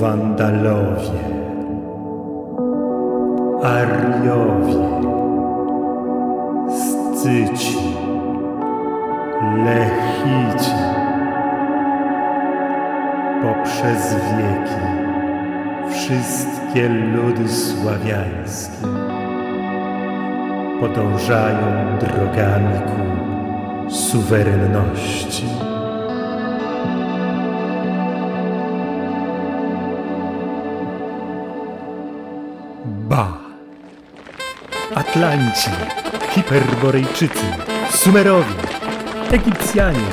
Wandalowie, Ariowie, Scyci, Lechici. Poprzez wieki wszystkie ludy sławiańskie podążają drogami ku suwerenności. Atlanci, Hiperborejczycy, Sumerowie, Egipcjanie,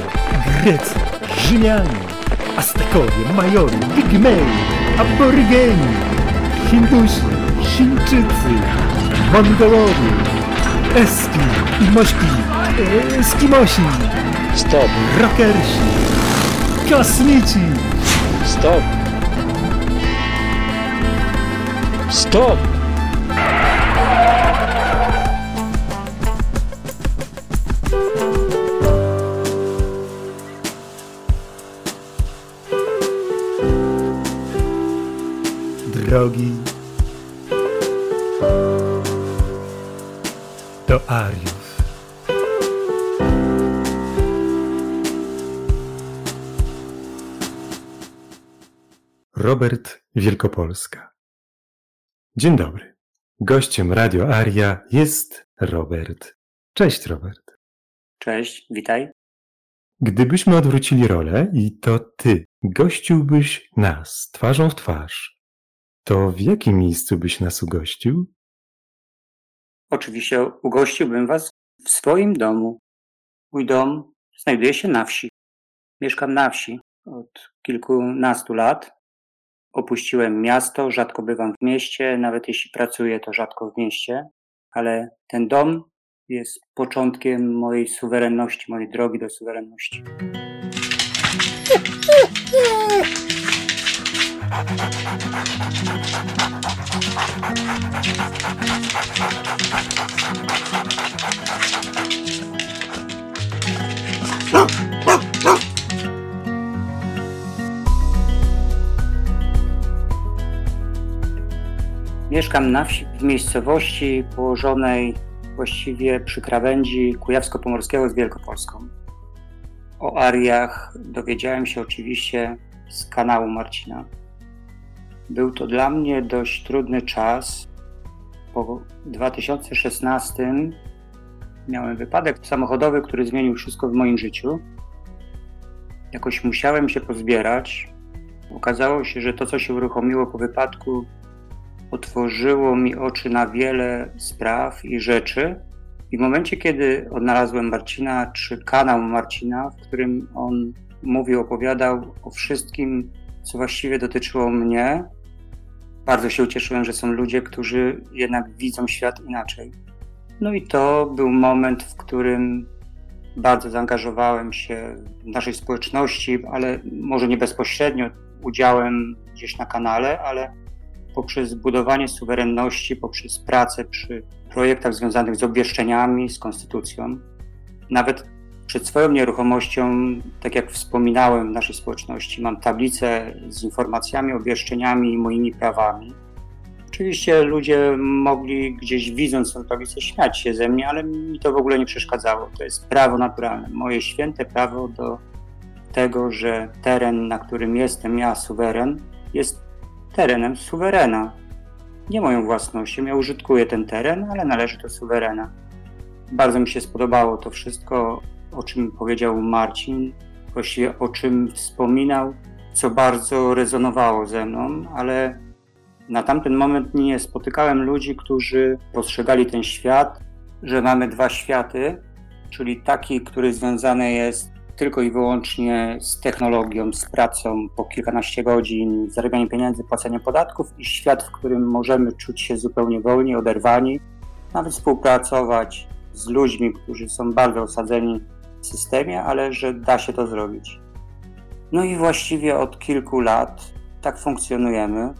Grecy, Rzymianie, Aztekowie, Majory, Pigmei, Aborygeni, Hindusi, Chińczycy, Mongołowie, Eski, Mośki, Eskimosi, Stop, Rockersi, Kosmici, stop. Stop! Robert Wielkopolska. Dzień dobry. Gościem Radio Aria jest Robert. Cześć, Robert. Cześć, witaj. Gdybyśmy odwrócili rolę i to ty gościłbyś nas twarzą w twarz, to w jakim miejscu byś nas ugościł? Oczywiście ugościłbym Was w swoim domu. Mój dom znajduje się na wsi. Mieszkam na wsi od kilkunastu lat. Opuściłem miasto, rzadko bywam w mieście, nawet jeśli pracuję, to rzadko w mieście, ale ten dom jest początkiem mojej suwerenności, mojej drogi do suwerenności. Mieszkam na wsi, w miejscowości położonej właściwie przy krawędzi Kujawsko-Pomorskiego z Wielkopolską. O ariach dowiedziałem się oczywiście z kanału Marcina. Był to dla mnie dość trudny czas. Po 2016 miałem wypadek samochodowy, który zmienił wszystko w moim życiu. Jakoś musiałem się pozbierać. Okazało się, że to, co się uruchomiło po wypadku, otworzyło mi oczy na wiele spraw i rzeczy. I w momencie, kiedy odnalazłem Marcina, czy kanał Marcina, w którym on mówił, opowiadał o wszystkim, co właściwie dotyczyło mnie, bardzo się ucieszyłem, że są ludzie, którzy jednak widzą świat inaczej. No i to był moment, w którym bardzo zaangażowałem się w naszej społeczności, ale może nie bezpośrednio udziałem gdzieś na kanale, ale poprzez budowanie suwerenności, poprzez pracę przy projektach związanych z obwieszczeniami, z konstytucją. Nawet przed swoją nieruchomością, tak jak wspominałem w naszej społeczności, mam tablicę z informacjami, obwieszczeniami i moimi prawami. Oczywiście ludzie mogli gdzieś widząc tę tablicę śmiać się ze mnie, ale mi to w ogóle nie przeszkadzało. To jest prawo naturalne, moje święte prawo do tego, że teren, na którym jestem ja, suweren, jest terenem suwerena. Nie moją własnością, ja użytkuję ten teren, ale należy do suwerena. Bardzo mi się spodobało to wszystko, o czym powiedział Marcin, właściwie o czym wspominał, co bardzo rezonowało ze mną, ale na tamten moment nie spotykałem ludzi, którzy postrzegali ten świat, że mamy dwa światy, czyli taki, który związany jest tylko i wyłącznie z technologią, z pracą po kilkanaście godzin, zarabianiem pieniędzy, płaceniem podatków i świat, w którym możemy czuć się zupełnie wolni, oderwani, nawet współpracować z ludźmi, którzy są bardzo osadzeni w systemie, ale że da się to zrobić. No i właściwie od kilku lat tak funkcjonujemy.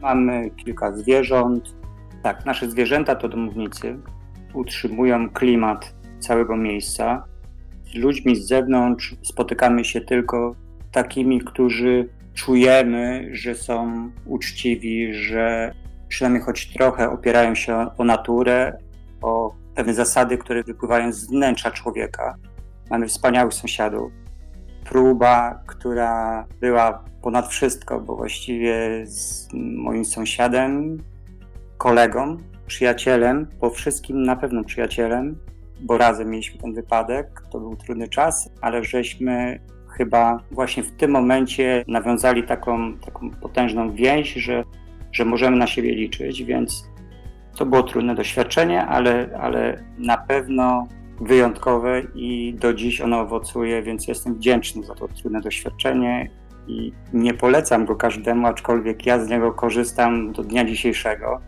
Mamy kilka zwierząt. Tak, nasze zwierzęta to domownicy, utrzymują klimat całego miejsca. Ludźmi z zewnątrz spotykamy się tylko takimi, którzy czujemy, że są uczciwi, że przynajmniej choć trochę opierają się o naturę, o pewne zasady, które wypływają z wnętrza człowieka. Mamy wspaniałych sąsiadów. Próba, która była ponad wszystko, bo właściwie z moim sąsiadem, kolegą, przyjacielem, po wszystkim na pewno przyjacielem, bo razem mieliśmy ten wypadek. To był trudny czas, ale żeśmy chyba właśnie w tym momencie nawiązali taką, taką potężną więź, że, że możemy na siebie liczyć, więc to było trudne doświadczenie, ale, ale na pewno wyjątkowe i do dziś ono owocuje, więc jestem wdzięczny za to trudne doświadczenie i nie polecam go każdemu, aczkolwiek ja z niego korzystam do dnia dzisiejszego.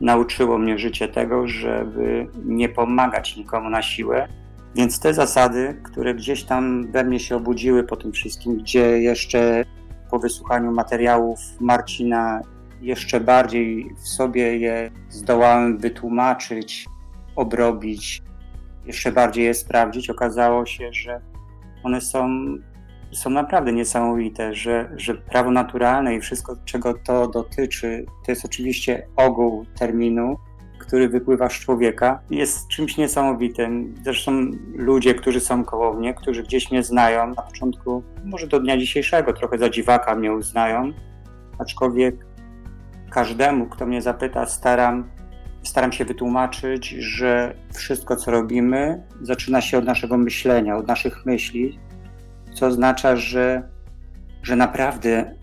Nauczyło mnie życie tego, żeby nie pomagać nikomu na siłę, więc te zasady, które gdzieś tam we mnie się obudziły po tym wszystkim, gdzie jeszcze po wysłuchaniu materiałów Marcina jeszcze bardziej w sobie je zdołałem wytłumaczyć, obrobić, jeszcze bardziej je sprawdzić, okazało się, że one są, są naprawdę niesamowite, że, że prawo naturalne i wszystko, czego to dotyczy, to jest oczywiście ogół terminu, który wypływa z człowieka, jest czymś niesamowitym. Zresztą ludzie, którzy są koło mnie, którzy gdzieś mnie znają, na początku, może do dnia dzisiejszego, trochę za dziwaka mnie uznają, aczkolwiek każdemu, kto mnie zapyta, staram, staram się wytłumaczyć, że wszystko, co robimy, zaczyna się od naszego myślenia, od naszych myśli, co oznacza, że, że naprawdę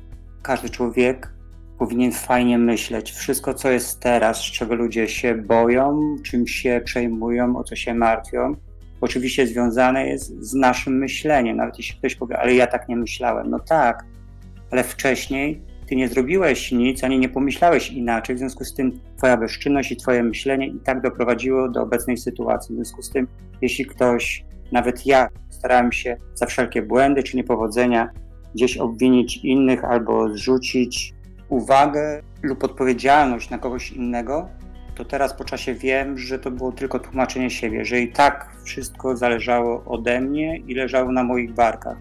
każdy człowiek powinien fajnie myśleć. Wszystko, co jest teraz, czego ludzie się boją, czym się przejmują, o co się martwią, oczywiście związane jest z naszym myśleniem. Nawet jeśli ktoś powie, ale ja tak nie myślałem. No tak, ale wcześniej ty nie zrobiłeś nic, ani nie pomyślałeś inaczej, w związku z tym twoja bezczynność i twoje myślenie i tak doprowadziło do obecnej sytuacji. W związku z tym, jeśli ktoś, nawet ja, starałem się za wszelkie błędy czy niepowodzenia gdzieś obwinić innych albo zrzucić uwagę lub odpowiedzialność na kogoś innego, to teraz po czasie wiem, że to było tylko tłumaczenie siebie, że i tak wszystko zależało ode mnie i leżało na moich barkach.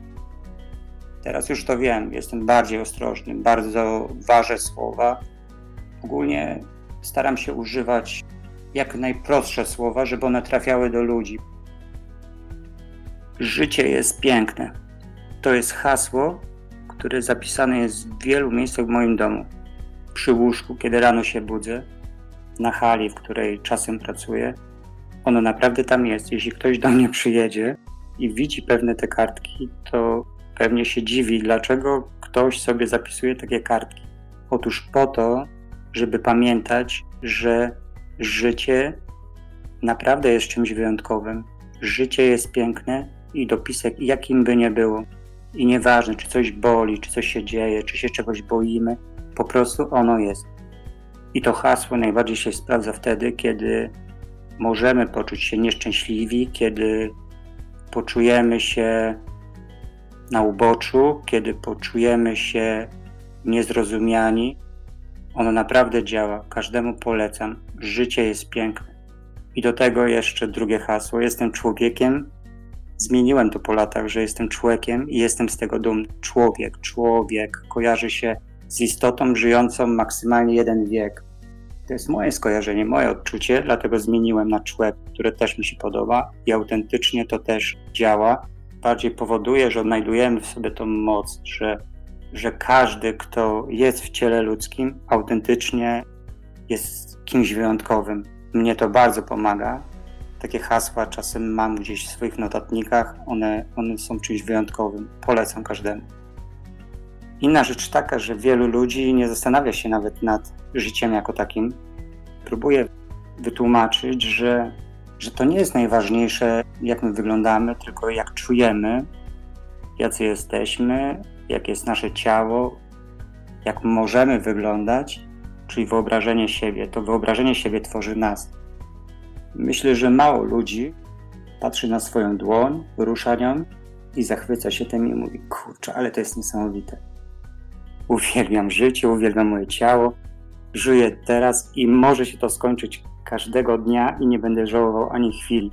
Teraz już to wiem, jestem bardziej ostrożny, bardzo ważę słowa. Ogólnie staram się używać jak najprostsze słowa, żeby one trafiały do ludzi. Życie jest piękne. To jest hasło, które zapisane jest w wielu miejscach w moim domu. Przy łóżku, kiedy rano się budzę, na hali, w której czasem pracuję. Ono naprawdę tam jest. Jeśli ktoś do mnie przyjedzie i widzi pewne te kartki, to pewnie się dziwi, dlaczego ktoś sobie zapisuje takie kartki. Otóż po to, żeby pamiętać, że życie naprawdę jest czymś wyjątkowym. Życie jest piękne i dopisek, jakim by nie było. I nieważne, czy coś boli, czy coś się dzieje, czy się czegoś boimy, po prostu ono jest. I to hasło najbardziej się sprawdza wtedy, kiedy możemy poczuć się nieszczęśliwi, kiedy poczujemy się na uboczu, kiedy poczujemy się niezrozumiani. Ono naprawdę działa. Każdemu polecam. Życie jest piękne. I do tego jeszcze drugie hasło. Jestem człowiekiem, zmieniłem to po latach, że jestem człowiekiem i jestem z tego dumny. Człowiek, człowiek kojarzy się z istotą żyjącą maksymalnie jeden wiek. To jest moje skojarzenie, moje odczucie, dlatego zmieniłem na człowiek, które też mi się podoba i autentycznie to też działa. Bardziej powoduje, że odnajdujemy w sobie tą moc, że, że każdy, kto jest w ciele ludzkim, autentycznie jest kimś wyjątkowym. Mnie to bardzo pomaga takie hasła czasem mam gdzieś w swoich notatnikach, one, one są czymś wyjątkowym. Polecam każdemu. Inna rzecz taka, że wielu ludzi nie zastanawia się nawet nad życiem jako takim. Próbuję wytłumaczyć, że, że to nie jest najważniejsze, jak my wyglądamy, tylko jak czujemy, jacy jesteśmy, jak jest nasze ciało, jak możemy wyglądać, czyli wyobrażenie siebie. To wyobrażenie siebie tworzy nas. Myślę, że mało ludzi patrzy na swoją dłoń, rusza nią i zachwyca się tym i mówi: Kurczę, ale to jest niesamowite. Uwielbiam życie, uwielbiam moje ciało, żyję teraz i może się to skończyć każdego dnia i nie będę żałował ani chwili.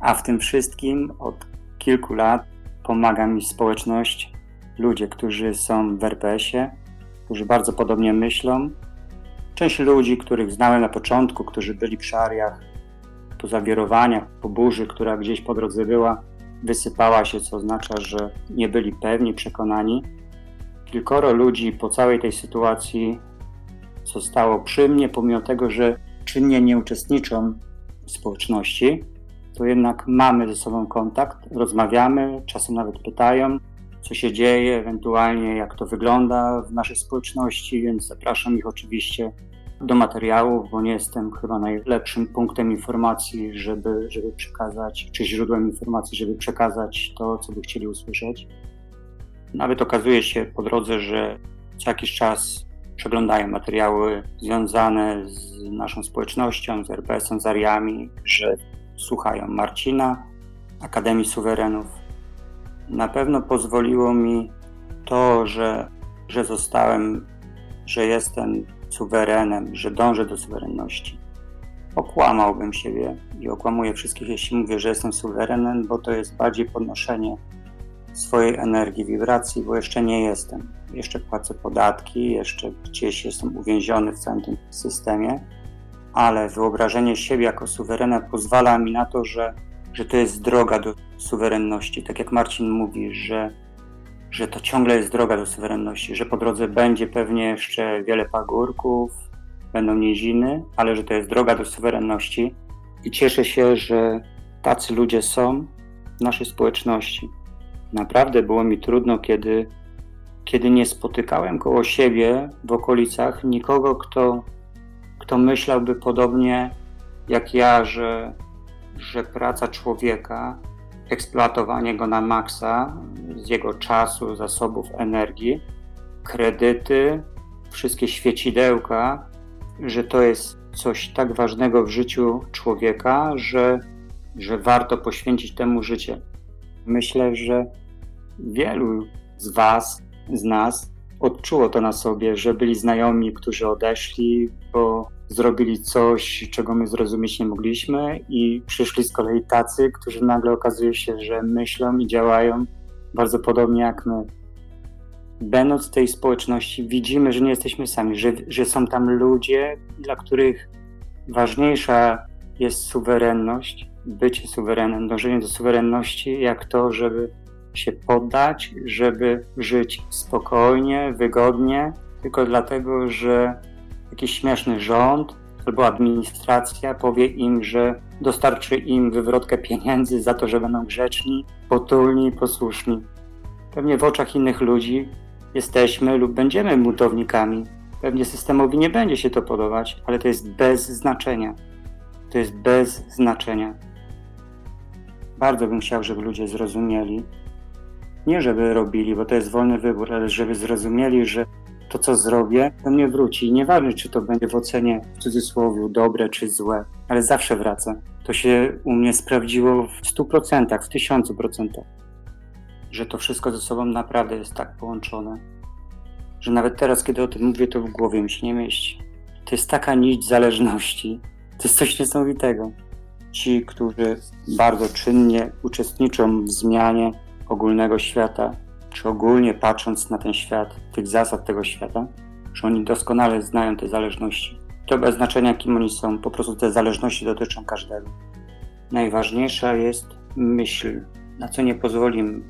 A w tym wszystkim od kilku lat pomaga mi społeczność ludzie, którzy są w RPS-ie, którzy bardzo podobnie myślą. Część ludzi, których znałem na początku, którzy byli przy ariach po zawirowaniach, po burzy, która gdzieś po drodze była, wysypała się, co oznacza, że nie byli pewni, przekonani. Kilkoro ludzi po całej tej sytuacji zostało przy mnie, pomimo tego, że czynnie nie uczestniczą w społeczności, to jednak mamy ze sobą kontakt, rozmawiamy, czasem nawet pytają, co się dzieje, ewentualnie jak to wygląda w naszej społeczności, więc zapraszam ich oczywiście do materiałów, bo nie jestem chyba najlepszym punktem informacji, żeby, żeby przekazać, czy źródłem informacji, żeby przekazać to, co by chcieli usłyszeć. Nawet okazuje się po drodze, że co jakiś czas przeglądają materiały związane z naszą społecznością, z RPS-em, z Ariami, że słuchają Marcina, Akademii Suwerenów. Na pewno pozwoliło mi to, że, że zostałem, że jestem suwerenem, że dążę do suwerenności. Okłamałbym siebie i okłamuję wszystkich, jeśli mówię, że jestem suwerenem, bo to jest bardziej podnoszenie swojej energii, wibracji, bo jeszcze nie jestem. Jeszcze płacę podatki, jeszcze gdzieś jestem uwięziony w całym tym systemie, ale wyobrażenie siebie jako suwerena pozwala mi na to, że, że to jest droga do suwerenności. Tak jak Marcin mówi, że że to ciągle jest droga do suwerenności, że po drodze będzie pewnie jeszcze wiele pagórków, będą niziny, ale że to jest droga do suwerenności. I cieszę się, że tacy ludzie są w naszej społeczności. Naprawdę było mi trudno, kiedy, kiedy nie spotykałem koło siebie w okolicach nikogo, kto, kto myślałby podobnie jak ja, że, że praca człowieka eksploatowanie go na maksa, z jego czasu, zasobów, energii, kredyty, wszystkie świecidełka, że to jest coś tak ważnego w życiu człowieka, że, że warto poświęcić temu życie. Myślę, że wielu z Was, z nas odczuło to na sobie, że byli znajomi, którzy odeszli, bo zrobili coś, czego my zrozumieć nie mogliśmy, i przyszli z kolei tacy, którzy nagle okazuje się, że myślą i działają bardzo podobnie jak my. Będąc w tej społeczności, widzimy, że nie jesteśmy sami, że, że są tam ludzie, dla których ważniejsza jest suwerenność, bycie suwerenem, dążenie do suwerenności, jak to, żeby się poddać, żeby żyć spokojnie, wygodnie, tylko dlatego, że jakiś śmieszny rząd albo administracja powie im, że dostarczy im wywrotkę pieniędzy za to, że będą grzeczni, potulni posłuszni. Pewnie w oczach innych ludzi jesteśmy lub będziemy mutownikami. Pewnie systemowi nie będzie się to podobać, ale to jest bez znaczenia. To jest bez znaczenia. Bardzo bym chciał, żeby ludzie zrozumieli, nie żeby robili, bo to jest wolny wybór, ale żeby zrozumieli, że to, co zrobię, do mnie wróci. Nieważne, czy to będzie w ocenie w cudzysłowie dobre czy złe, ale zawsze wraca. To się u mnie sprawdziło w stu procentach, w tysiącu procentach. Że to wszystko ze sobą naprawdę jest tak połączone, że nawet teraz, kiedy o tym mówię, to w głowie mi się nie mieści. To jest taka nić zależności. To jest coś niesamowitego. Ci, którzy bardzo czynnie uczestniczą w zmianie ogólnego świata, czy ogólnie patrząc na ten świat, tych zasad tego świata, że oni doskonale znają te zależności. To bez znaczenia, kim oni są, po prostu te zależności dotyczą każdego. Najważniejsza jest myśl, na co nie pozwolimy.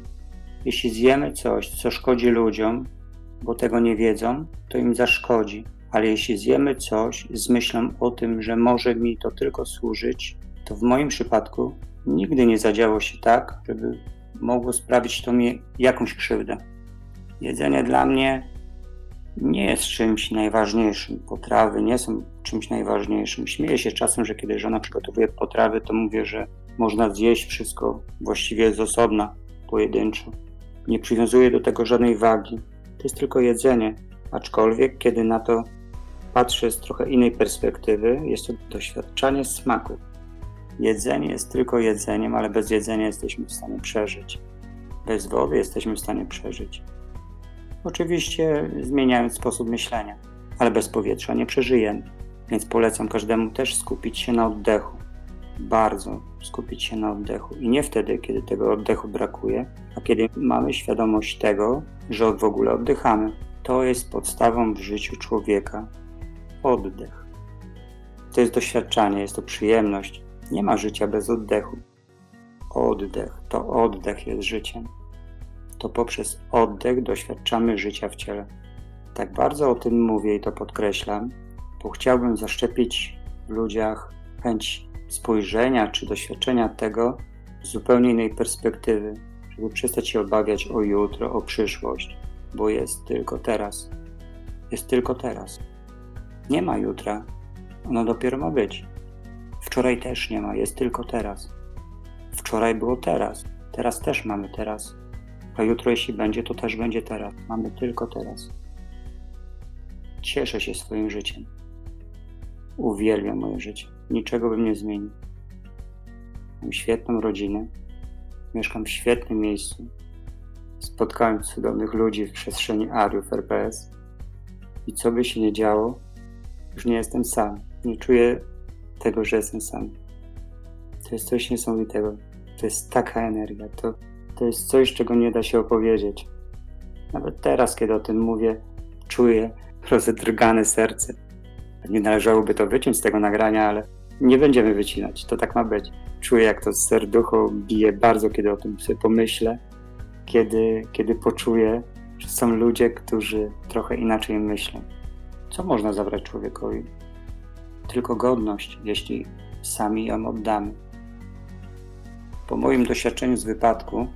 Jeśli zjemy coś, co szkodzi ludziom, bo tego nie wiedzą, to im zaszkodzi. Ale jeśli zjemy coś z myślą o tym, że może mi to tylko służyć, to w moim przypadku nigdy nie zadziało się tak, żeby mogło sprawić to mi jakąś krzywdę. Jedzenie dla mnie nie jest czymś najważniejszym. Potrawy nie są czymś najważniejszym. Śmieję się czasem, że kiedy żona przygotowuje potrawy, to mówię, że można zjeść wszystko właściwie z osobna, pojedynczo. Nie przywiązuję do tego żadnej wagi. To jest tylko jedzenie. Aczkolwiek, kiedy na to patrzę z trochę innej perspektywy, jest to doświadczanie smaku. Jedzenie jest tylko jedzeniem, ale bez jedzenia jesteśmy w stanie przeżyć. Bez wody jesteśmy w stanie przeżyć. Oczywiście zmieniając sposób myślenia, ale bez powietrza nie przeżyjemy. Więc polecam każdemu też skupić się na oddechu. bardzo skupić się na oddechu. I nie wtedy, kiedy tego oddechu brakuje, a kiedy mamy świadomość tego, że w ogóle oddychamy. To jest podstawą w życiu człowieka. Oddech. To jest doświadczanie, jest to przyjemność. Nie ma życia bez oddechu. Oddech to oddech jest życiem. To poprzez oddech doświadczamy życia w ciele. Tak bardzo o tym mówię i to podkreślam, bo chciałbym zaszczepić w ludziach chęć spojrzenia czy doświadczenia tego z zupełnie innej perspektywy, żeby przestać się obawiać o jutro, o przyszłość, bo jest tylko teraz. Jest tylko teraz. Nie ma jutra, ono dopiero ma być. Wczoraj też nie ma, jest tylko teraz. Wczoraj było teraz, teraz też mamy teraz. A jutro, jeśli będzie, to też będzie teraz. Mamy tylko teraz. Cieszę się swoim życiem. Uwielbiam moje życie. Niczego bym nie zmienił. Mam świetną rodzinę. Mieszkam w świetnym miejscu. Spotkałem cudownych ludzi w przestrzeni Ariów RPS. I co by się nie działo, już nie jestem sam. Nie czuję tego, że jestem sam. To jest coś niesamowitego. To jest taka energia. To, to jest coś, czego nie da się opowiedzieć. Nawet teraz, kiedy o tym mówię, czuję rozedrgane serce. Nie należałoby to wyciąć z tego nagrania, ale nie będziemy wycinać. To tak ma być. Czuję, jak to serducho bije bardzo, kiedy o tym sobie pomyślę, kiedy, kiedy poczuję, że są ludzie, którzy trochę inaczej myślą. Co można zabrać człowiekowi? Tylko godność, jeśli sami ją oddamy. Po moim doświadczeniu z wypadku,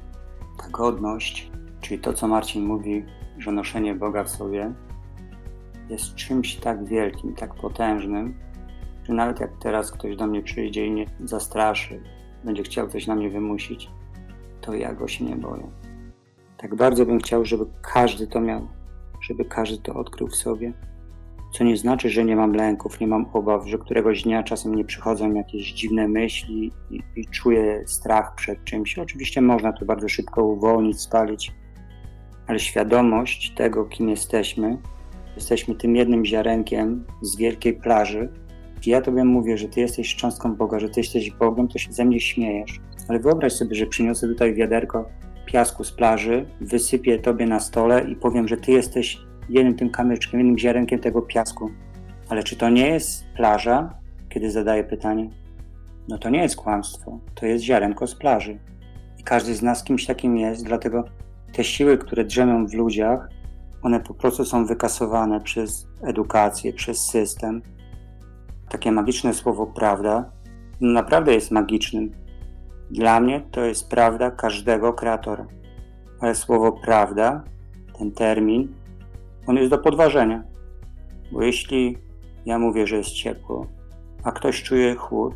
ta godność, czyli to, co Marcin mówi, że noszenie Boga w sobie, jest czymś tak wielkim, tak potężnym, że nawet jak teraz ktoś do mnie przyjdzie i mnie zastraszy, będzie chciał coś na mnie wymusić, to ja go się nie boję. Tak bardzo bym chciał, żeby każdy to miał, żeby każdy to odkrył w sobie. Co nie znaczy, że nie mam lęków, nie mam obaw, że któregoś dnia czasem nie przychodzą jakieś dziwne myśli i, i czuję strach przed czymś. Oczywiście można to bardzo szybko uwolnić, spalić, ale świadomość tego, kim jesteśmy, Jesteśmy tym jednym ziarenkiem z wielkiej plaży. I ja tobie mówię, że ty jesteś cząstką Boga, że ty jesteś Bogiem, to się ze mnie śmiejesz. Ale wyobraź sobie, że przyniosę tutaj wiaderko piasku z plaży, wysypię tobie na stole i powiem, że ty jesteś jednym tym kamyczkiem, jednym ziarenkiem tego piasku. Ale czy to nie jest plaża, kiedy zadaję pytanie? No to nie jest kłamstwo, to jest ziarenko z plaży. I każdy z nas kimś takim jest, dlatego te siły, które drzemią w ludziach, one po prostu są wykasowane przez edukację, przez system. Takie magiczne słowo prawda no naprawdę jest magicznym. Dla mnie to jest prawda każdego kreatora. Ale słowo prawda, ten termin, on jest do podważenia. Bo jeśli ja mówię, że jest ciepło, a ktoś czuje chłód,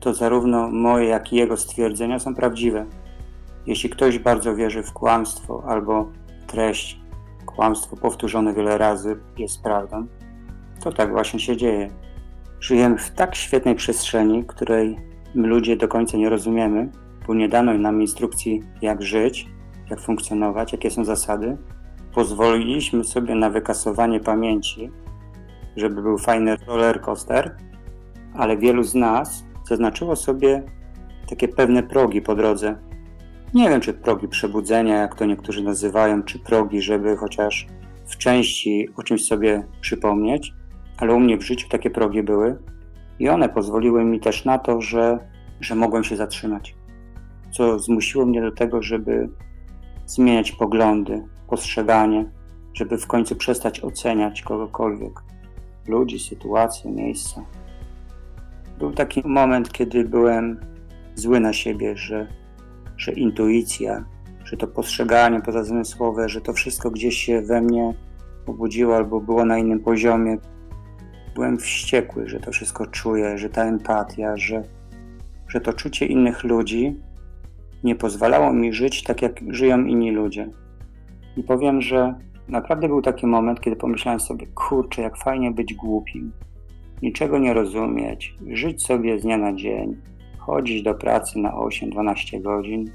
to zarówno moje, jak i jego stwierdzenia są prawdziwe. Jeśli ktoś bardzo wierzy w kłamstwo albo treść kłamstwo powtórzone wiele razy jest prawdą, to tak właśnie się dzieje. Żyjemy w tak świetnej przestrzeni, której my ludzie do końca nie rozumiemy, bo nie dano nam instrukcji, jak żyć, jak funkcjonować, jakie są zasady. Pozwoliliśmy sobie na wykasowanie pamięci, żeby był fajny roller coaster, ale wielu z nas zaznaczyło sobie takie pewne progi po drodze, nie wiem, czy progi przebudzenia, jak to niektórzy nazywają, czy progi, żeby chociaż w części o czymś sobie przypomnieć, ale u mnie w życiu takie progi były i one pozwoliły mi też na to, że, że mogłem się zatrzymać. Co zmusiło mnie do tego, żeby zmieniać poglądy, postrzeganie, żeby w końcu przestać oceniać kogokolwiek ludzi, sytuacje, miejsca. Był taki moment, kiedy byłem zły na siebie, że że intuicja, że to postrzeganie pozazmysłowe, że to wszystko gdzieś się we mnie obudziło albo było na innym poziomie. Byłem wściekły, że to wszystko czuję, że ta empatia, że, że to czucie innych ludzi nie pozwalało mi żyć tak, jak żyją inni ludzie. I powiem, że naprawdę był taki moment, kiedy pomyślałem sobie, kurczę, jak fajnie być głupim, niczego nie rozumieć, żyć sobie z dnia na dzień, chodzić do pracy na 8-12 godzin,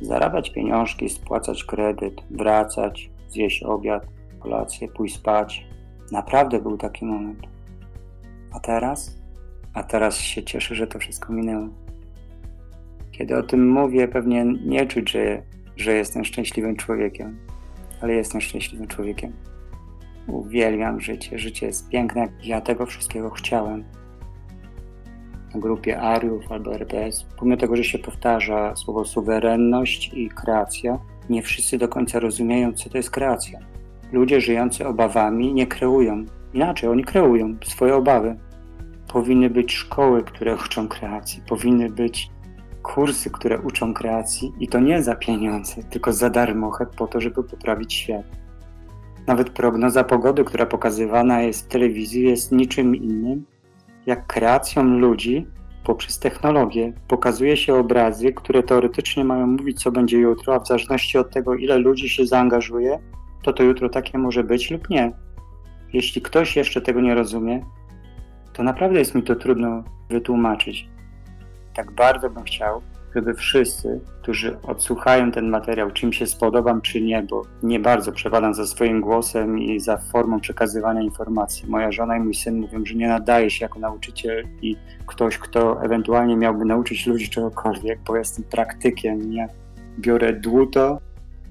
zarabiać pieniążki, spłacać kredyt, wracać, zjeść obiad, kolację, pójść spać. Naprawdę był taki moment. A teraz? a teraz się cieszę, że to wszystko minęło. Kiedy o tym mówię, pewnie nie czuć, że, że jestem szczęśliwym człowiekiem, ale jestem szczęśliwym człowiekiem. Uwielbiam życie, życie jest piękne, ja tego wszystkiego chciałem. Na grupie Ariów albo RPS, pomimo tego, że się powtarza słowo suwerenność i kreacja, nie wszyscy do końca rozumieją, co to jest kreacja. Ludzie żyjący obawami nie kreują. Inaczej, oni kreują swoje obawy. Powinny być szkoły, które uczą kreacji, powinny być kursy, które uczą kreacji i to nie za pieniądze, tylko za darmo, po to, żeby poprawić świat. Nawet prognoza pogody, która pokazywana jest w telewizji, jest niczym innym jak kreacją ludzi poprzez technologię. Pokazuje się obrazy, które teoretycznie mają mówić, co będzie jutro, a w zależności od tego, ile ludzi się zaangażuje, to to jutro takie może być lub nie. Jeśli ktoś jeszcze tego nie rozumie, to naprawdę jest mi to trudno wytłumaczyć. Tak bardzo bym chciał, żeby wszyscy, którzy odsłuchają ten materiał, czy im się spodobam, czy nie, bo nie bardzo przepadam za swoim głosem i za formą przekazywania informacji. Moja żona i mój syn mówią, że nie nadaje się jako nauczyciel i ktoś, kto ewentualnie miałby nauczyć ludzi czegokolwiek, bo jestem praktykiem. Ja biorę dłuto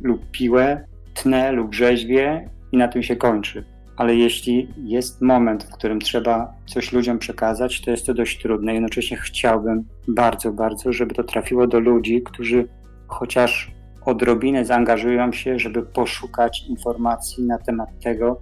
lub piłę, tnę lub rzeźbię i na tym się kończy ale jeśli jest moment, w którym trzeba coś ludziom przekazać, to jest to dość trudne. Jednocześnie chciałbym bardzo, bardzo, żeby to trafiło do ludzi, którzy chociaż odrobinę zaangażują się, żeby poszukać informacji na temat tego,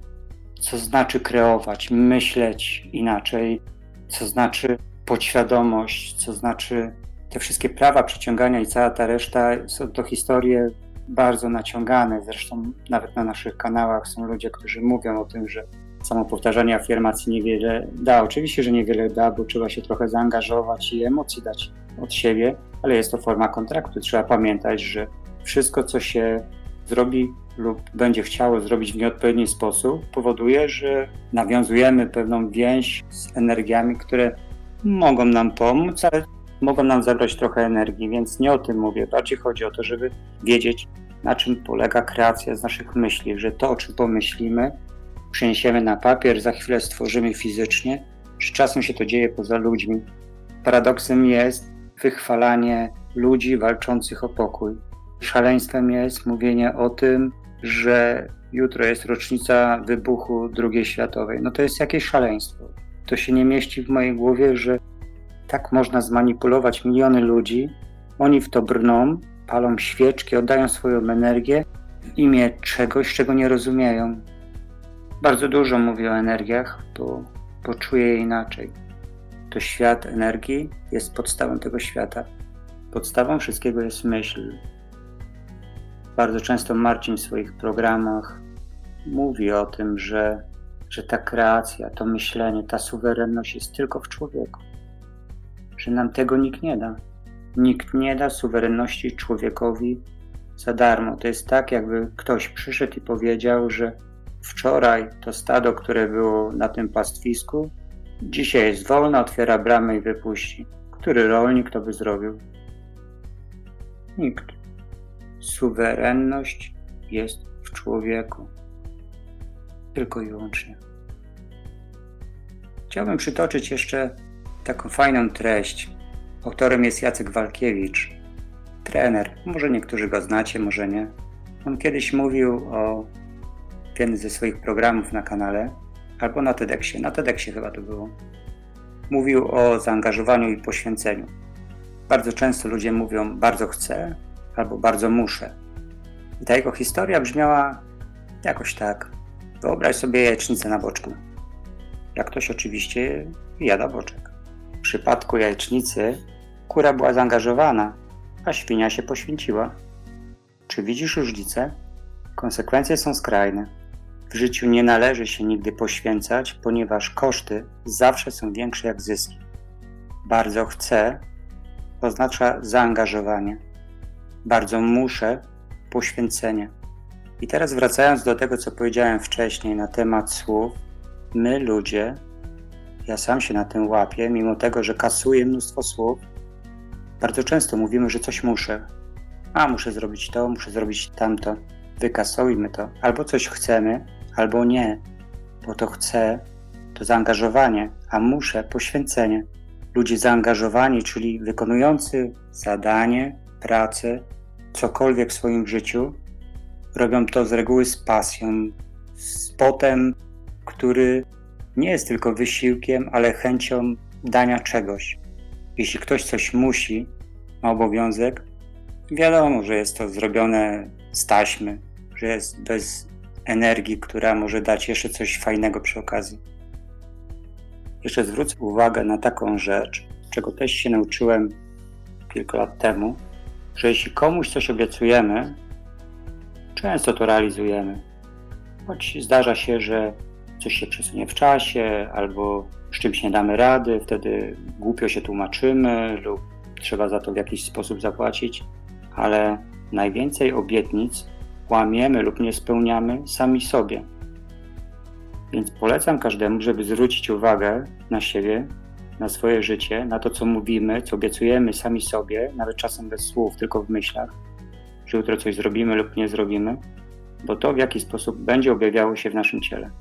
co znaczy kreować, myśleć inaczej, co znaczy podświadomość, co znaczy te wszystkie prawa przyciągania i cała ta reszta są to historie bardzo naciągane. Zresztą nawet na naszych kanałach są ludzie, którzy mówią o tym, że samo powtarzanie afirmacji niewiele da. Oczywiście, że niewiele da, bo trzeba się trochę zaangażować i emocji dać od siebie, ale jest to forma kontraktu. Trzeba pamiętać, że wszystko, co się zrobi lub będzie chciało zrobić w nieodpowiedni sposób, powoduje, że nawiązujemy pewną więź z energiami, które mogą nam pomóc, ale mogą nam zabrać trochę energii, więc nie o tym mówię. Bardziej chodzi o to, żeby wiedzieć, na czym polega kreacja z naszych myśli, że to, o czym pomyślimy, przeniesiemy na papier, za chwilę stworzymy fizycznie, że czasem się to dzieje poza ludźmi. Paradoksem jest wychwalanie ludzi walczących o pokój. Szaleństwem jest mówienie o tym, że jutro jest rocznica wybuchu II światowej. No to jest jakieś szaleństwo. To się nie mieści w mojej głowie, że tak można zmanipulować miliony ludzi. Oni w to brną, palą świeczki, oddają swoją energię w imię czegoś, czego nie rozumieją. Bardzo dużo mówię o energiach, bo, bo czuję je inaczej. To świat energii jest podstawą tego świata. Podstawą wszystkiego jest myśl. Bardzo często Marcin w swoich programach mówi o tym, że, że ta kreacja, to myślenie, ta suwerenność jest tylko w człowieku że nam tego nikt nie da. Nikt nie da suwerenności człowiekowi za darmo. To jest tak, jakby ktoś przyszedł i powiedział, że wczoraj to stado, które było na tym pastwisku, dzisiaj jest wolne, otwiera bramę i wypuści. Który rolnik to by zrobił? Nikt. Suwerenność jest w człowieku. Tylko i wyłącznie. Chciałbym przytoczyć jeszcze taką fajną treść. Autorem jest Jacek Walkiewicz, trener. Może niektórzy go znacie, może nie. On kiedyś mówił o jednym ze swoich programów na kanale, albo na TEDxie, na TEDxie chyba to było. Mówił o zaangażowaniu i poświęceniu. Bardzo często ludzie mówią bardzo chcę albo bardzo muszę. I ta jego historia brzmiała jakoś tak. Wyobraź sobie jajecznicę na boczku. Jak ktoś oczywiście jada boczek. Przypadku jajecznicy kura była zaangażowana, a świnia się poświęciła. Czy widzisz różnicę? Konsekwencje są skrajne. W życiu nie należy się nigdy poświęcać, ponieważ koszty zawsze są większe jak zyski. Bardzo chcę oznacza zaangażowanie. Bardzo muszę poświęcenie. I teraz wracając do tego, co powiedziałem wcześniej na temat słów, my ludzie ja sam się na tym łapię, mimo tego, że kasuję mnóstwo słów. Bardzo często mówimy, że coś muszę. A, muszę zrobić to, muszę zrobić tamto. Wykasujmy to. Albo coś chcemy, albo nie. Bo to chcę, to zaangażowanie, a muszę poświęcenie. ludzie zaangażowani, czyli wykonujący zadanie, pracę, cokolwiek w swoim życiu, robią to z reguły z pasją, z potem, który nie jest tylko wysiłkiem, ale chęcią dania czegoś. Jeśli ktoś coś musi, ma obowiązek, wiadomo, że jest to zrobione z taśmy, że jest bez energii, która może dać jeszcze coś fajnego przy okazji. Jeszcze zwrócę uwagę na taką rzecz, czego też się nauczyłem kilka lat temu, że jeśli komuś coś obiecujemy, często to realizujemy. Choć zdarza się, że coś się przesunie w czasie, albo z czymś nie damy rady, wtedy głupio się tłumaczymy, lub trzeba za to w jakiś sposób zapłacić, ale najwięcej obietnic łamiemy lub nie spełniamy sami sobie. Więc polecam każdemu, żeby zwrócić uwagę na siebie, na swoje życie, na to, co mówimy, co obiecujemy sami sobie, nawet czasem bez słów, tylko w myślach, że jutro coś zrobimy lub nie zrobimy, bo to w jaki sposób będzie objawiało się w naszym ciele.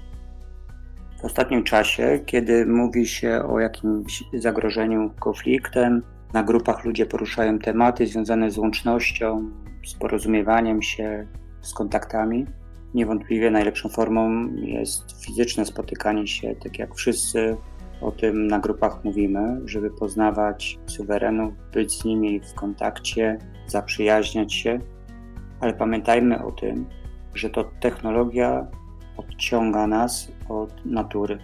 W ostatnim czasie, kiedy mówi się o jakimś zagrożeniu konfliktem, na grupach ludzie poruszają tematy związane z łącznością, z porozumiewaniem się, z kontaktami. Niewątpliwie najlepszą formą jest fizyczne spotykanie się, tak jak wszyscy o tym na grupach mówimy, żeby poznawać suwerenów, być z nimi w kontakcie, zaprzyjaźniać się, ale pamiętajmy o tym, że to technologia odciąga nas od natury.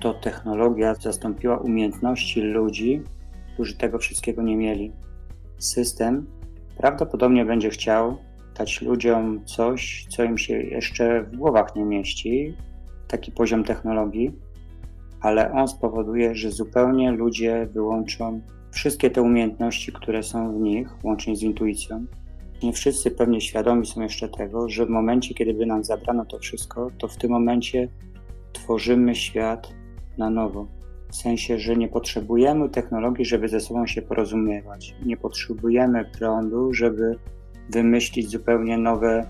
To technologia zastąpiła umiejętności ludzi, którzy tego wszystkiego nie mieli. System prawdopodobnie będzie chciał dać ludziom coś, co im się jeszcze w głowach nie mieści, taki poziom technologii, ale on spowoduje, że zupełnie ludzie wyłączą wszystkie te umiejętności, które są w nich, łącznie z intuicją. Nie wszyscy pewnie świadomi są jeszcze tego, że w momencie, kiedy by nam zabrano to wszystko, to w tym momencie tworzymy świat na nowo. W sensie, że nie potrzebujemy technologii, żeby ze sobą się porozumiewać. Nie potrzebujemy prądu, żeby wymyślić zupełnie nowe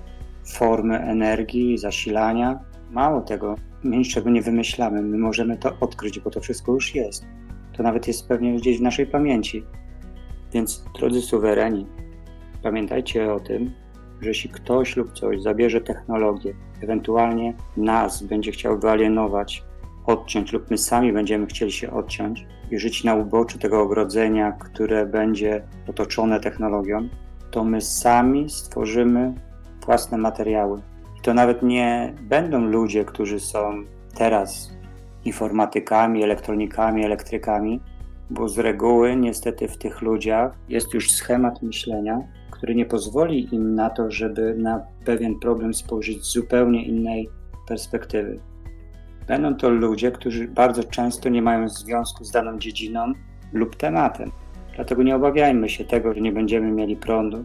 formy energii, zasilania. Mało tego, my niczego nie wymyślamy, my możemy to odkryć, bo to wszystko już jest. To nawet jest pewnie gdzieś w naszej pamięci. Więc, drodzy suwereni, pamiętajcie o tym, że jeśli ktoś lub coś zabierze technologię, ewentualnie nas będzie chciał wyalienować, odciąć, lub my sami będziemy chcieli się odciąć i żyć na uboczu tego ogrodzenia, które będzie otoczone technologią, to my sami stworzymy własne materiały. I to nawet nie będą ludzie, którzy są teraz informatykami, elektronikami, elektrykami, bo z reguły niestety w tych ludziach jest już schemat myślenia, który nie pozwoli im na to, żeby na pewien problem spojrzeć z zupełnie innej perspektywy. Będą to ludzie, którzy bardzo często nie mają związku z daną dziedziną lub tematem. Dlatego nie obawiajmy się tego, że nie będziemy mieli prądu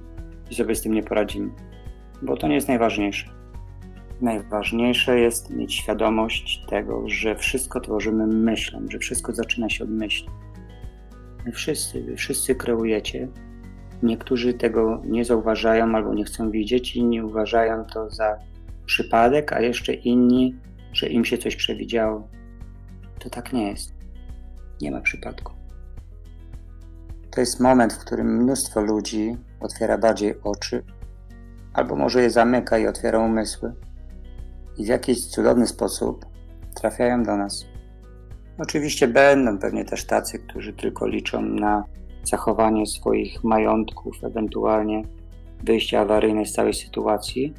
i sobie z tym nie poradzimy, bo to nie jest najważniejsze. Najważniejsze jest mieć świadomość tego, że wszystko tworzymy myślą, że wszystko zaczyna się od myśli. My wszyscy, wy wszyscy kreujecie. Niektórzy tego nie zauważają albo nie chcą widzieć, inni uważają to za przypadek, a jeszcze inni, że im się coś przewidziało. To tak nie jest. Nie ma przypadku. To jest moment, w którym mnóstwo ludzi otwiera bardziej oczy, albo może je zamyka i otwiera umysły, i w jakiś cudowny sposób trafiają do nas. Oczywiście będą pewnie też tacy, którzy tylko liczą na zachowanie swoich majątków, ewentualnie wyjście awaryjne z całej sytuacji,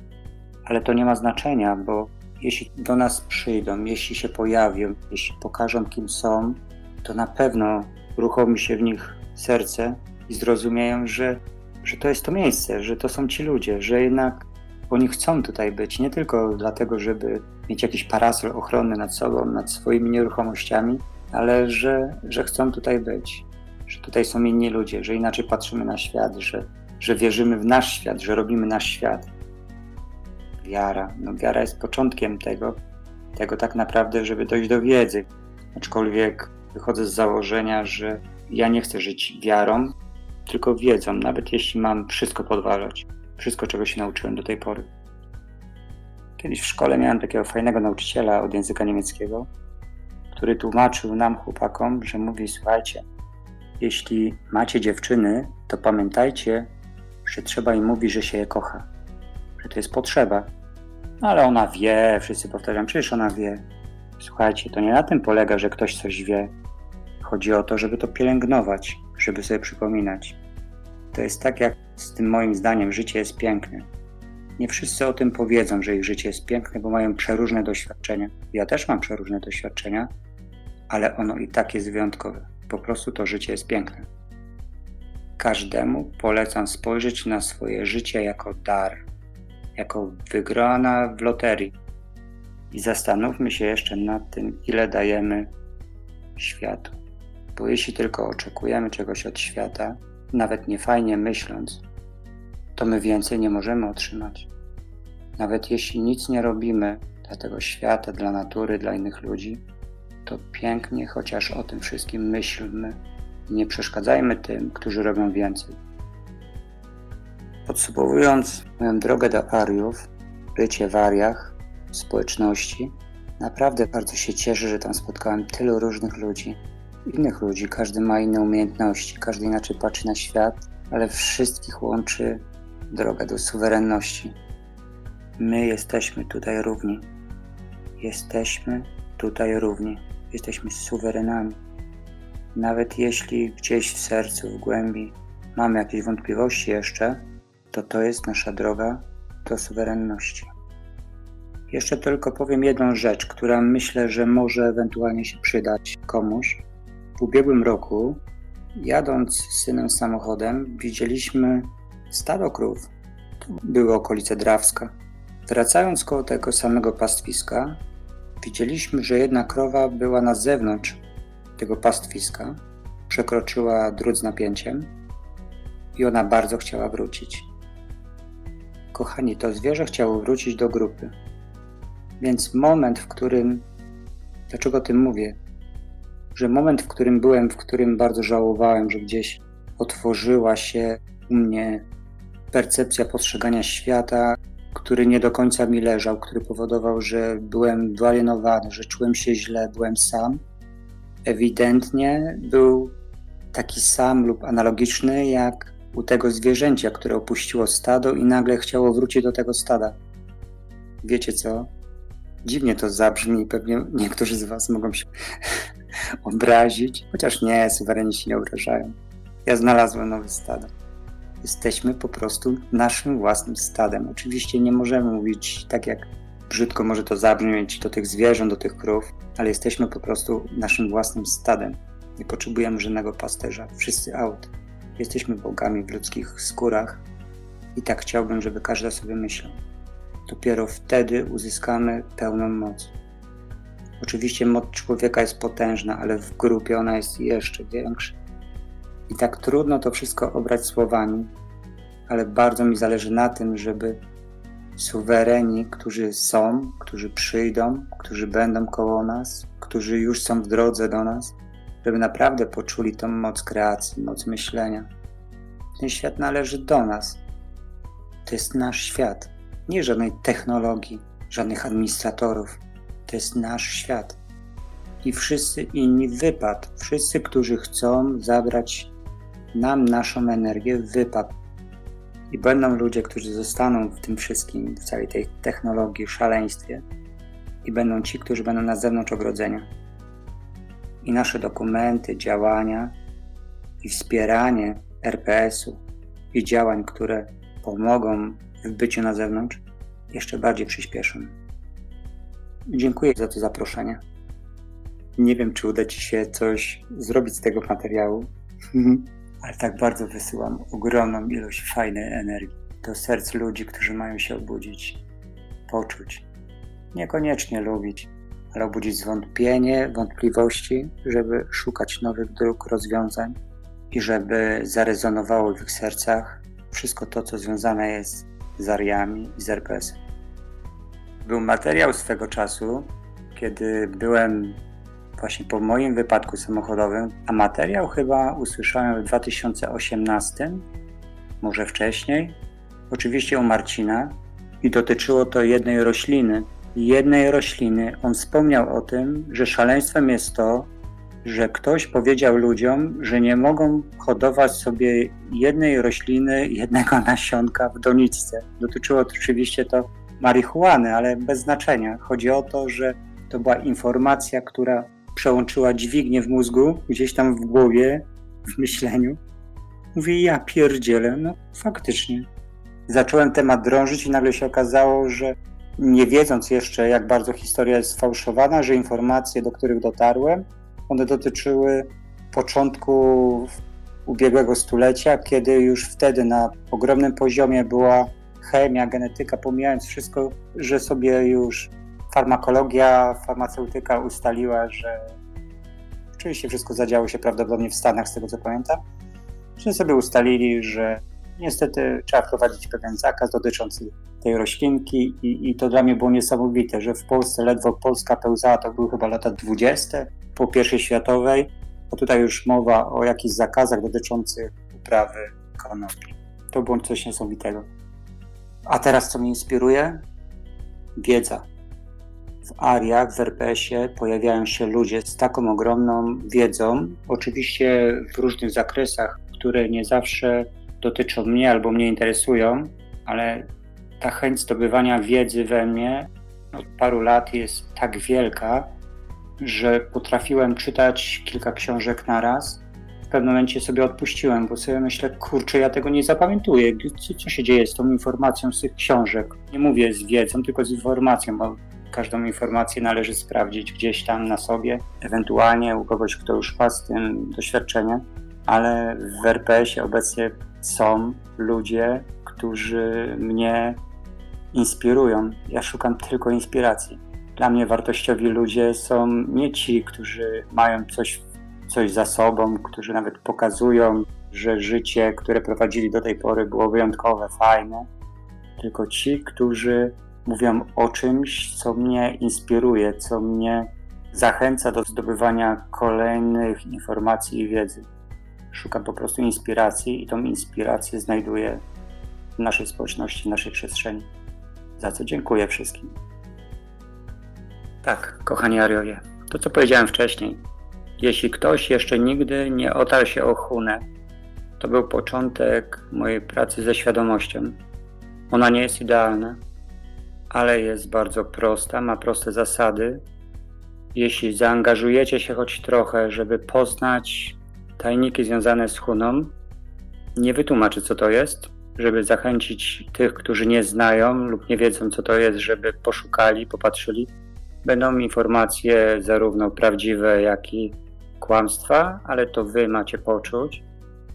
ale to nie ma znaczenia, bo jeśli do nas przyjdą, jeśli się pojawią, jeśli pokażą, kim są, to na pewno uruchomi się w nich serce i zrozumieją, że, że to jest to miejsce, że to są ci ludzie, że jednak oni chcą tutaj być, nie tylko dlatego, żeby mieć jakiś parasol ochronny nad sobą, nad swoimi nieruchomościami, ale że, że chcą tutaj być, że tutaj są inni ludzie, że inaczej patrzymy na świat, że, że wierzymy w nasz świat, że robimy nasz świat. Wiara. No, wiara jest początkiem tego, tego tak naprawdę, żeby dojść do wiedzy. Aczkolwiek wychodzę z założenia, że ja nie chcę żyć wiarą, tylko wiedzą, nawet jeśli mam wszystko podważać, wszystko, czego się nauczyłem do tej pory. Kiedyś w szkole miałem takiego fajnego nauczyciela od języka niemieckiego który tłumaczył nam, chłopakom, że mówi: Słuchajcie, jeśli macie dziewczyny, to pamiętajcie, że trzeba im mówić, że się je kocha, że to jest potrzeba. No ale ona wie, wszyscy powtarzają, przecież ona wie. Słuchajcie, to nie na tym polega, że ktoś coś wie. Chodzi o to, żeby to pielęgnować, żeby sobie przypominać. To jest tak, jak z tym moim zdaniem życie jest piękne. Nie wszyscy o tym powiedzą, że ich życie jest piękne, bo mają przeróżne doświadczenia. Ja też mam przeróżne doświadczenia, ale ono i tak jest wyjątkowe. Po prostu to życie jest piękne. Każdemu polecam spojrzeć na swoje życie jako dar, jako wygrana w loterii. I zastanówmy się jeszcze nad tym, ile dajemy światu. Bo jeśli tylko oczekujemy czegoś od świata, nawet nie fajnie myśląc, to my więcej nie możemy otrzymać. Nawet jeśli nic nie robimy dla tego świata, dla natury, dla innych ludzi, to pięknie chociaż o tym wszystkim myślmy i nie przeszkadzajmy tym, którzy robią więcej. Podsumowując moją drogę do Ariów, bycie w Ariach, społeczności, naprawdę bardzo się cieszę, że tam spotkałem tylu różnych ludzi, innych ludzi, każdy ma inne umiejętności, każdy inaczej patrzy na świat, ale wszystkich łączy droga do suwerenności. My jesteśmy tutaj równi. Jesteśmy tutaj równi. Jesteśmy suwerenami. Nawet jeśli gdzieś w sercu, w głębi mamy jakieś wątpliwości jeszcze, to to jest nasza droga do suwerenności. Jeszcze tylko powiem jedną rzecz, która myślę, że może ewentualnie się przydać komuś. W ubiegłym roku, jadąc z synem samochodem, widzieliśmy stado krów. To były okolice Drawska. Wracając koło tego samego pastwiska, widzieliśmy, że jedna krowa była na zewnątrz tego pastwiska, przekroczyła drut z napięciem i ona bardzo chciała wrócić. Kochani, to zwierzę chciało wrócić do grupy. Więc moment, w którym, dlaczego o tym mówię? Że moment, w którym byłem, w którym bardzo żałowałem, że gdzieś otworzyła się u mnie percepcja postrzegania świata, który nie do końca mi leżał, który powodował, że byłem wyalienowany, że czułem się źle, byłem sam. Ewidentnie był taki sam lub analogiczny jak u tego zwierzęcia, które opuściło stado i nagle chciało wrócić do tego stada. Wiecie co? Dziwnie to zabrzmi, pewnie niektórzy z Was mogą się obrazić, chociaż nie, suwereniści nie obrażają. Ja znalazłem nowe stado. Jesteśmy po prostu naszym własnym stadem. Oczywiście nie możemy mówić tak, jak brzydko może to zabrzmieć do tych zwierząt, do tych krów, ale jesteśmy po prostu naszym własnym stadem. Nie potrzebujemy żadnego pasterza. Wszyscy out. Jesteśmy bogami w ludzkich skórach i tak chciałbym, żeby każdy sobie myślał. Dopiero wtedy uzyskamy pełną moc. Oczywiście moc człowieka jest potężna, ale w grupie ona jest jeszcze większa. I tak trudno to wszystko obrać słowami, ale bardzo mi zależy na tym, żeby suwereni, którzy są, którzy przyjdą, którzy będą koło nas, którzy już są w drodze do nas, żeby naprawdę poczuli tą moc kreacji, moc myślenia. Ten świat należy do nas. To jest nasz świat, nie żadnej technologii, żadnych administratorów. To jest nasz świat. I wszyscy inni wypad, wszyscy, którzy chcą zabrać nam naszą energię, wypad. I będą ludzie, którzy zostaną w tym wszystkim, w całej tej technologii, szaleństwie. I będą ci, którzy będą na zewnątrz ogrodzenia i nasze dokumenty, działania i wspieranie RPS-u i działań, które pomogą w byciu na zewnątrz, jeszcze bardziej przyspieszą. Dziękuję za to zaproszenie. Nie wiem, czy uda Ci się coś zrobić z tego materiału, ale tak bardzo wysyłam ogromną ilość fajnej energii do serc ludzi, którzy mają się obudzić, poczuć, niekoniecznie lubić, ale obudzić zwątpienie, wątpliwości, żeby szukać nowych dróg, rozwiązań i żeby zarezonowało w ich sercach wszystko to, co związane jest z Ariami i z RPS. Był materiał swego czasu, kiedy byłem właśnie po moim wypadku samochodowym, a materiał chyba usłyszałem w 2018, może wcześniej, oczywiście u Marcina i dotyczyło to jednej rośliny, jednej rośliny. On wspomniał o tym, że szaleństwem jest to, że ktoś powiedział ludziom, że nie mogą hodować sobie jednej rośliny, jednego nasionka w doniczce. Dotyczyło oczywiście to marihuany, ale bez znaczenia. Chodzi o to, że to była informacja, która przełączyła dźwignię w mózgu, gdzieś tam w głowie, w myśleniu. Mówię, ja pierdzielę, no faktycznie. Zacząłem temat drążyć i nagle się okazało, że nie wiedząc jeszcze, jak bardzo historia jest sfałszowana, że informacje, do których dotarłem, one dotyczyły początku ubiegłego stulecia, kiedy już wtedy na ogromnym poziomie była chemia, genetyka, pomijając wszystko, że sobie już farmakologia, farmaceutyka ustaliła, że oczywiście wszystko zadziało się prawdopodobnie w Stanach, z tego co pamiętam, że sobie ustalili, że niestety trzeba wprowadzić pewien zakaz dotyczący tej roślinki i, i to dla mnie było niesamowite, że w Polsce ledwo Polska pełzała, to były chyba lata 20 po I światowej, bo tutaj już mowa o jakichś zakazach dotyczących uprawy konopi. To było coś niesamowitego. A teraz co mnie inspiruje? Wiedza. W ariach, w RPS-ie pojawiają się ludzie z taką ogromną wiedzą, oczywiście w różnych zakresach, które nie zawsze dotyczą mnie albo mnie interesują, ale ta chęć zdobywania wiedzy we mnie od paru lat jest tak wielka, że potrafiłem czytać kilka książek na raz. W pewnym momencie sobie odpuściłem, bo sobie myślę, kurczę, ja tego nie zapamiętuję. Co się dzieje z tą informacją z tych książek? Nie mówię z wiedzą, tylko z informacją, bo każdą informację należy sprawdzić gdzieś tam na sobie, ewentualnie u kogoś, kto już ma z tym doświadczenie, ale w RPS-ie obecnie są ludzie, którzy mnie inspirują. Ja szukam tylko inspiracji. Dla mnie wartościowi ludzie są nie ci, którzy mają coś, coś za sobą, którzy nawet pokazują, że życie, które prowadzili do tej pory, było wyjątkowe, fajne, tylko ci, którzy mówią o czymś, co mnie inspiruje, co mnie zachęca do zdobywania kolejnych informacji i wiedzy. Szukam po prostu inspiracji i tą inspirację znajduję w naszej społeczności, w naszej przestrzeni. Za co dziękuję wszystkim. Tak, kochani Ariowie, to co powiedziałem wcześniej. Jeśli ktoś jeszcze nigdy nie otarł się o Hunę, to był początek mojej pracy ze świadomością. Ona nie jest idealna, ale jest bardzo prosta, ma proste zasady. Jeśli zaangażujecie się choć trochę, żeby poznać tajniki związane z Huną, nie wytłumaczy co to jest, żeby zachęcić tych, którzy nie znają lub nie wiedzą co to jest, żeby poszukali, popatrzyli. Będą informacje zarówno prawdziwe, jak i kłamstwa, ale to wy macie poczuć.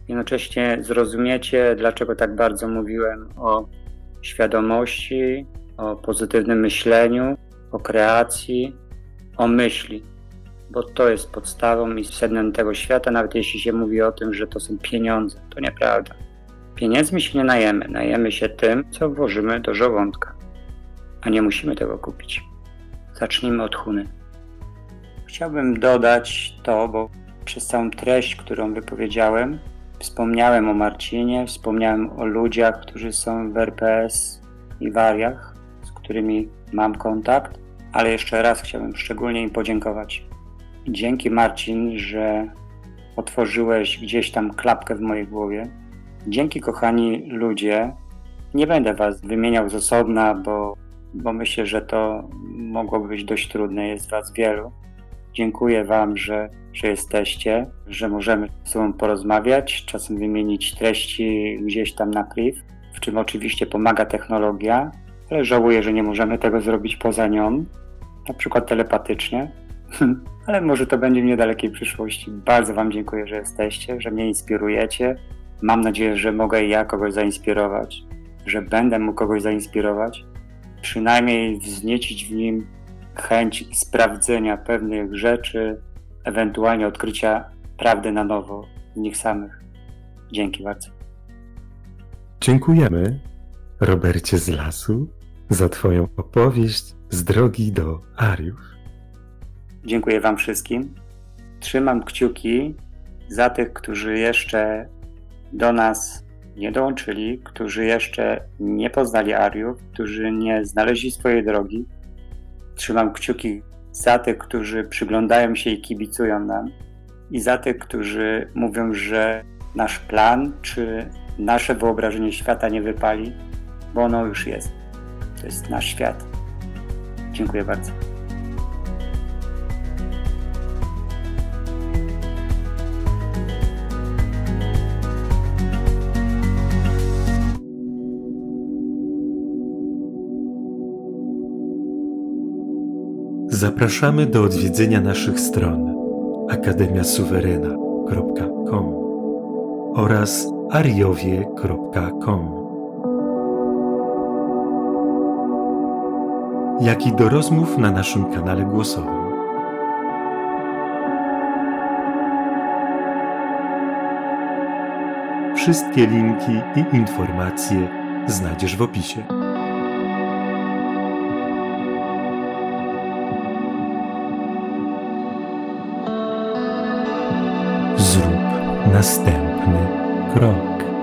Jednocześnie zrozumiecie, dlaczego tak bardzo mówiłem o świadomości, o pozytywnym myśleniu, o kreacji, o myśli, bo to jest podstawą i sednem tego świata, nawet jeśli się mówi o tym, że to są pieniądze. To nieprawda. Pieniędzmi się nie najemy, najemy się tym, co włożymy do żołądka, a nie musimy tego kupić. Zacznijmy od Huny. Chciałbym dodać to, bo przez całą treść, którą wypowiedziałem, wspomniałem o Marcinie, wspomniałem o ludziach, którzy są w RPS i wariach, którymi mam kontakt, ale jeszcze raz chciałbym szczególnie im podziękować. Dzięki Marcin, że otworzyłeś gdzieś tam klapkę w mojej głowie. Dzięki kochani ludzie, nie będę was wymieniał z osobna, bo bo myślę, że to mogłoby być dość trudne. Jest Was wielu. Dziękuję Wam, że, że jesteście, że możemy z sobą porozmawiać, czasem wymienić treści gdzieś tam na priv, w czym oczywiście pomaga technologia, żałuję, że nie możemy tego zrobić poza nią, na przykład telepatycznie. ale może to będzie w niedalekiej przyszłości. Bardzo Wam dziękuję, że jesteście, że mnie inspirujecie. Mam nadzieję, że mogę ja kogoś zainspirować, że będę mógł kogoś zainspirować przynajmniej wzniecić w nim chęć sprawdzenia pewnych rzeczy, ewentualnie odkrycia prawdy na nowo w nich samych. Dzięki bardzo. Dziękujemy, Robercie z lasu, za Twoją opowieść z drogi do Ariów. Dziękuję Wam wszystkim. Trzymam kciuki za tych, którzy jeszcze do nas nie dołączyli, którzy jeszcze nie poznali Ariów, którzy nie znaleźli swojej drogi. trzymam kciuki za tych, którzy przyglądają się i kibicują nam, i za tych, którzy mówią, że nasz plan czy nasze wyobrażenie świata nie wypali, bo ono już jest. To jest nasz świat. Dziękuję bardzo. Zapraszamy do odwiedzenia naszych stron akademiasuwerena.com oraz ariowie.com. Jak i do rozmów na naszym kanale głosowym. Wszystkie linki i informacje znajdziesz w opisie. Zrób następny krok.